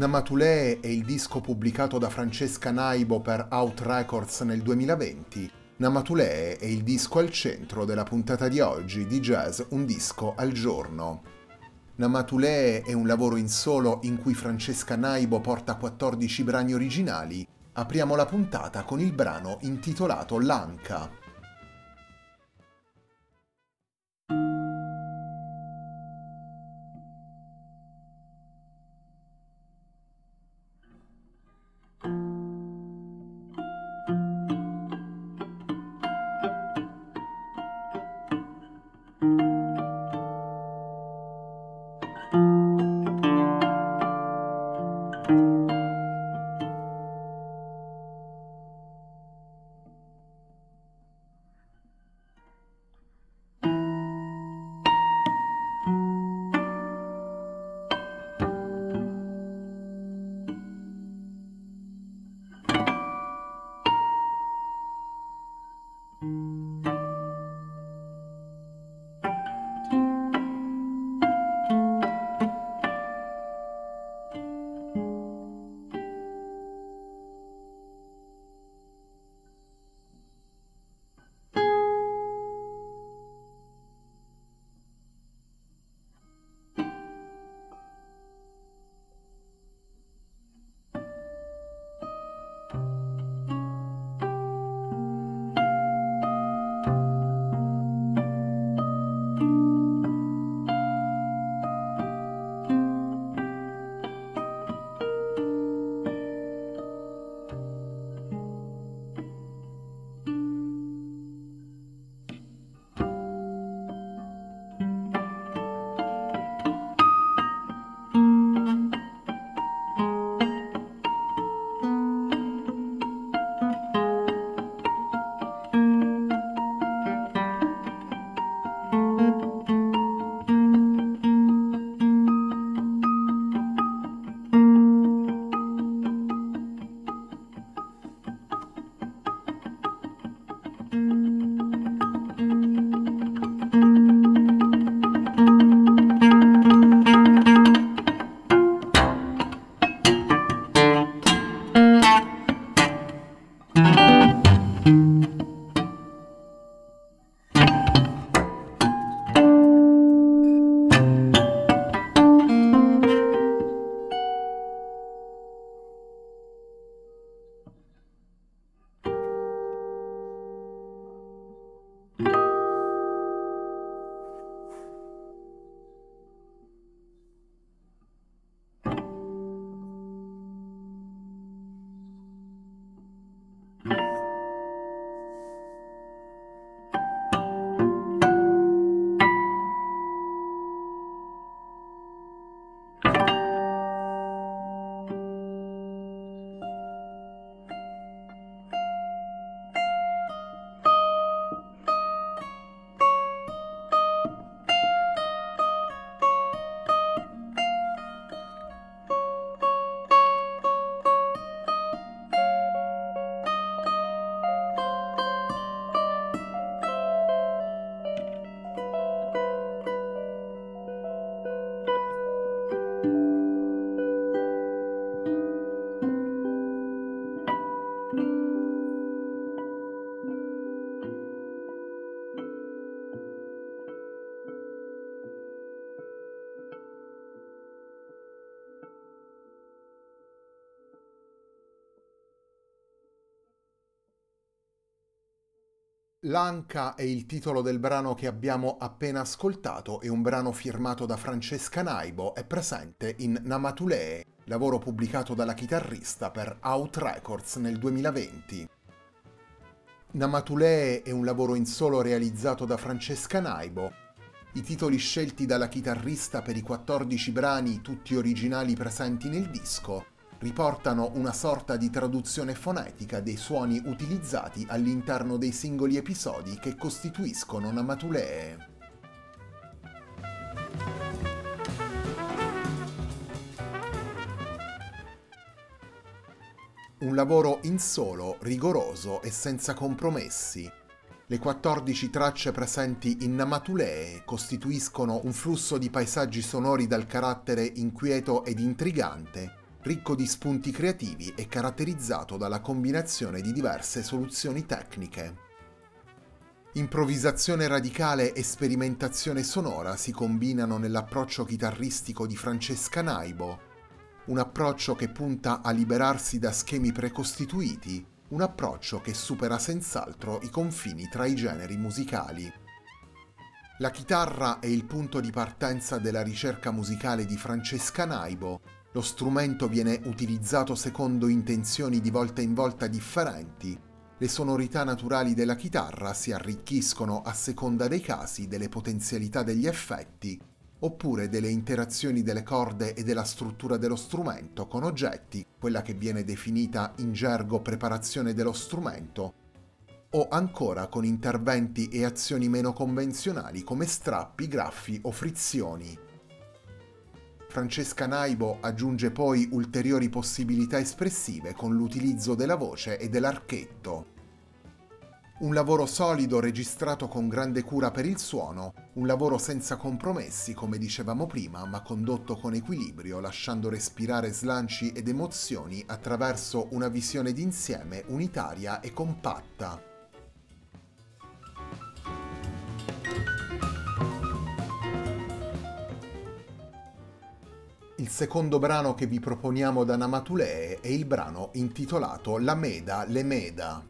Namatulée è il disco pubblicato da Francesca Naibo per Out Records nel 2020. Namatulée è il disco al centro della puntata di oggi di Jazz Un disco al giorno. Namatulée è un lavoro in solo in cui Francesca Naibo porta 14 brani originali. Apriamo la puntata con il brano intitolato Lanka. L'Anca è il titolo del brano che abbiamo appena ascoltato, è un brano firmato da Francesca Naibo, è presente in Namatulee, lavoro pubblicato dalla chitarrista per Out Records nel 2020. Namatulee è un lavoro in solo realizzato da Francesca Naibo. I titoli scelti dalla chitarrista per i 14 brani, tutti originali presenti nel disco, riportano una sorta di traduzione fonetica dei suoni utilizzati all'interno dei singoli episodi che costituiscono Namatulee. Un lavoro in solo, rigoroso e senza compromessi. Le 14 tracce presenti in Namatulee costituiscono un flusso di paesaggi sonori dal carattere inquieto ed intrigante, ricco di spunti creativi e caratterizzato dalla combinazione di diverse soluzioni tecniche. Improvvisazione radicale e sperimentazione sonora si combinano nell'approccio chitarristico di Francesca Naibo, un approccio che punta a liberarsi da schemi precostituiti, un approccio che supera senz'altro i confini tra i generi musicali. La chitarra è il punto di partenza della ricerca musicale di Francesca Naibo, lo strumento viene utilizzato secondo intenzioni di volta in volta differenti. Le sonorità naturali della chitarra si arricchiscono a seconda dei casi, delle potenzialità degli effetti, oppure delle interazioni delle corde e della struttura dello strumento con oggetti, quella che viene definita in gergo preparazione dello strumento, o ancora con interventi e azioni meno convenzionali come strappi, graffi o frizioni. Francesca Naibo aggiunge poi ulteriori possibilità espressive con l'utilizzo della voce e dell'archetto. Un lavoro solido registrato con grande cura per il suono, un lavoro senza compromessi come dicevamo prima, ma condotto con equilibrio, lasciando respirare slanci ed emozioni attraverso una visione d'insieme unitaria e compatta. Il secondo brano che vi proponiamo da Namatulee è il brano intitolato La Meda, le Meda.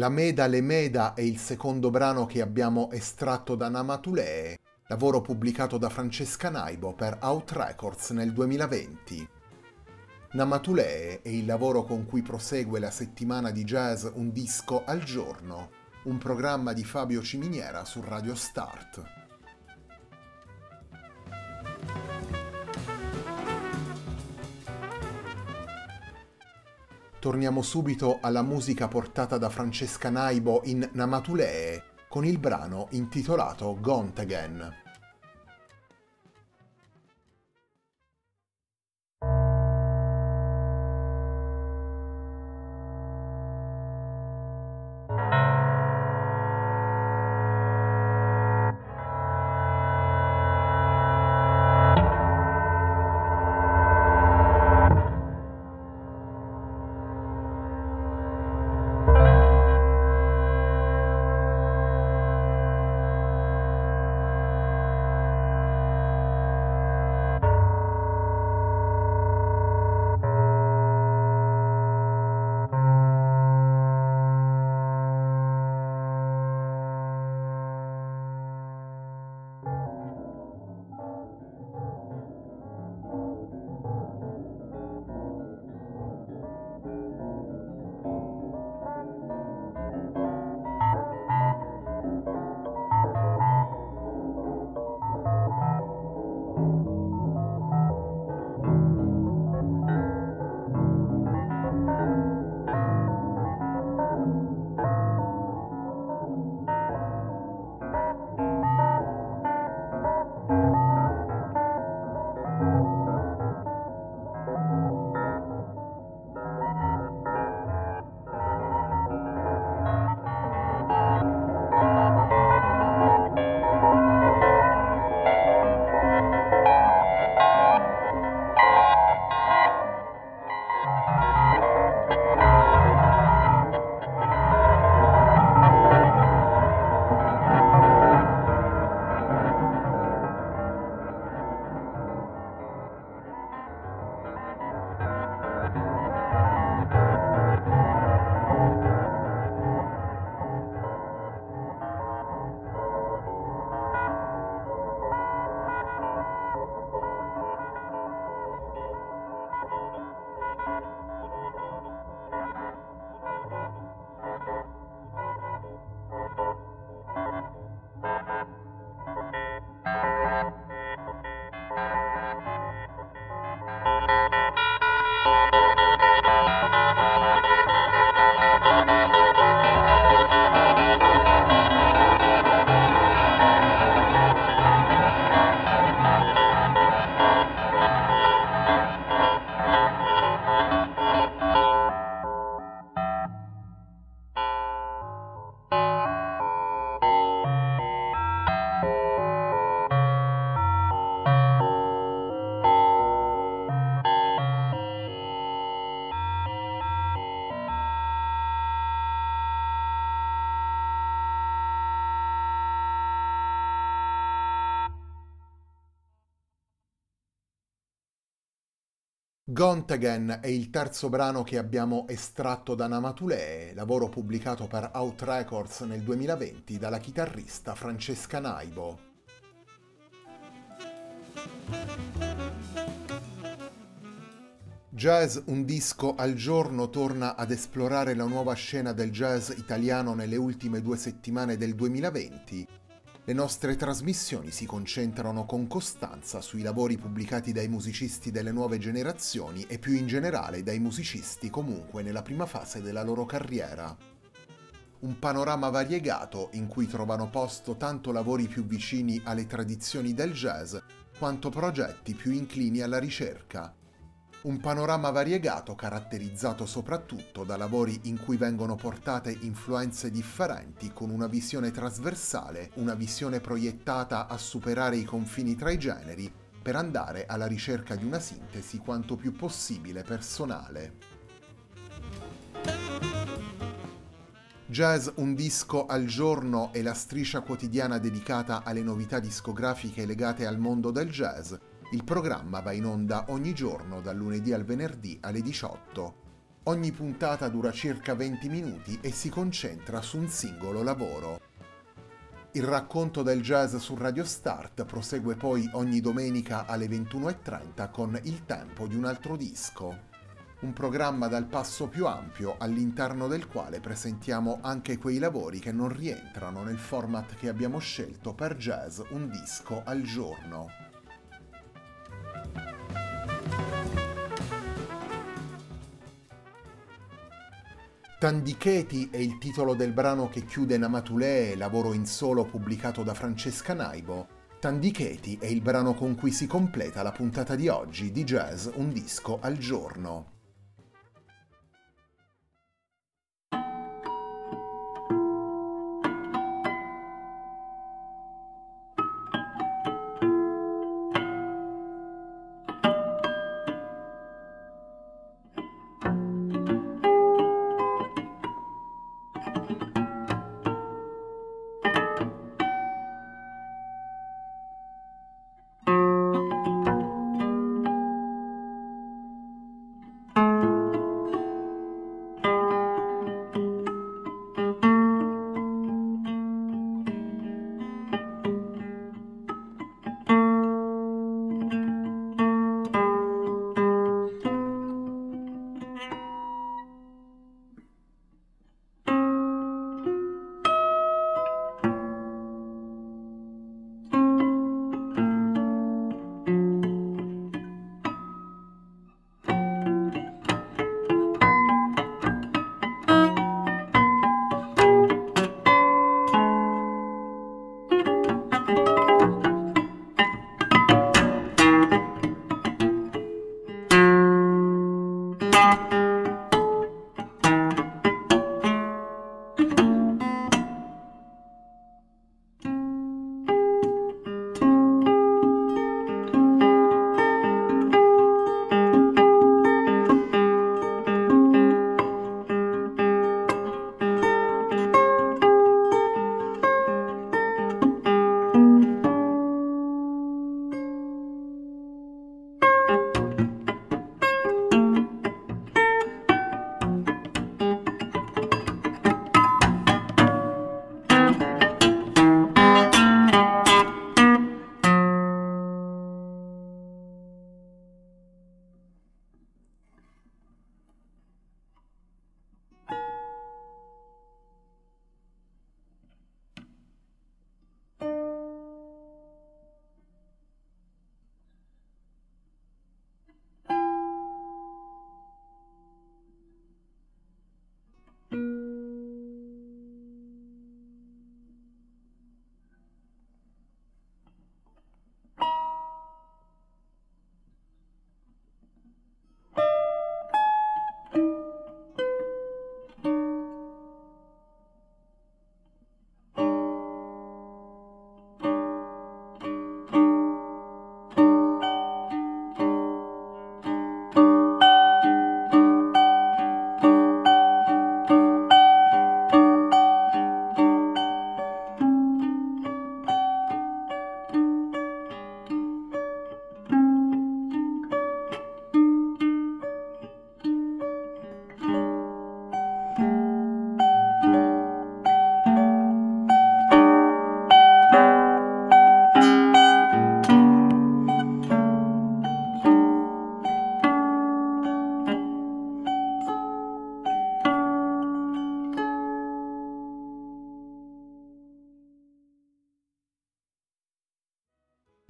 La Meda Le Meda è il secondo brano che abbiamo estratto da Namatulee, lavoro pubblicato da Francesca Naibo per Out Records nel 2020. Namatulee è il lavoro con cui prosegue la settimana di jazz Un disco al giorno, un programma di Fabio Ciminiera su Radio Start. Torniamo subito alla musica portata da Francesca Naibo in Namatulee con il brano intitolato Gone Again. Gontagen è il terzo brano che abbiamo estratto da Namatulee, lavoro pubblicato per Out Records nel 2020 dalla chitarrista Francesca Naibo. Jazz Un disco al giorno torna ad esplorare la nuova scena del jazz italiano nelle ultime due settimane del 2020 le nostre trasmissioni si concentrano con costanza sui lavori pubblicati dai musicisti delle nuove generazioni e più in generale dai musicisti comunque nella prima fase della loro carriera. Un panorama variegato in cui trovano posto tanto lavori più vicini alle tradizioni del jazz quanto progetti più inclini alla ricerca, un panorama variegato caratterizzato soprattutto da lavori in cui vengono portate influenze differenti con una visione trasversale, una visione proiettata a superare i confini tra i generi per andare alla ricerca di una sintesi quanto più possibile personale. Jazz un disco al giorno è la striscia quotidiana dedicata alle novità discografiche legate al mondo del jazz il programma va in onda ogni giorno dal lunedì al venerdì alle 18. Ogni puntata dura circa 20 minuti e si concentra su un singolo lavoro. Il racconto del jazz su Radio Start prosegue poi ogni domenica alle 21.30 con Il tempo di un altro disco un programma dal passo più ampio all'interno del quale presentiamo anche quei lavori che non rientrano nel format che abbiamo scelto per jazz un disco al giorno. Tandicheti è il titolo del brano che chiude Namatulè, lavoro in solo pubblicato da Francesca Naibo. Tandicheti è il brano con cui si completa la puntata di oggi di Jazz Un disco al giorno.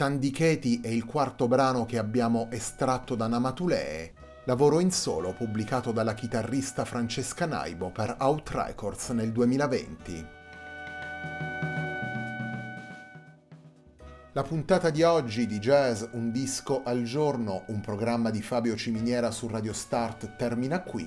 Tandicheti è il quarto brano che abbiamo estratto da Namatulee, lavoro in solo pubblicato dalla chitarrista Francesca Naibo per Out Records nel 2020. La puntata di oggi di Jazz Un disco al giorno, un programma di Fabio Ciminiera su Radio Start termina qui.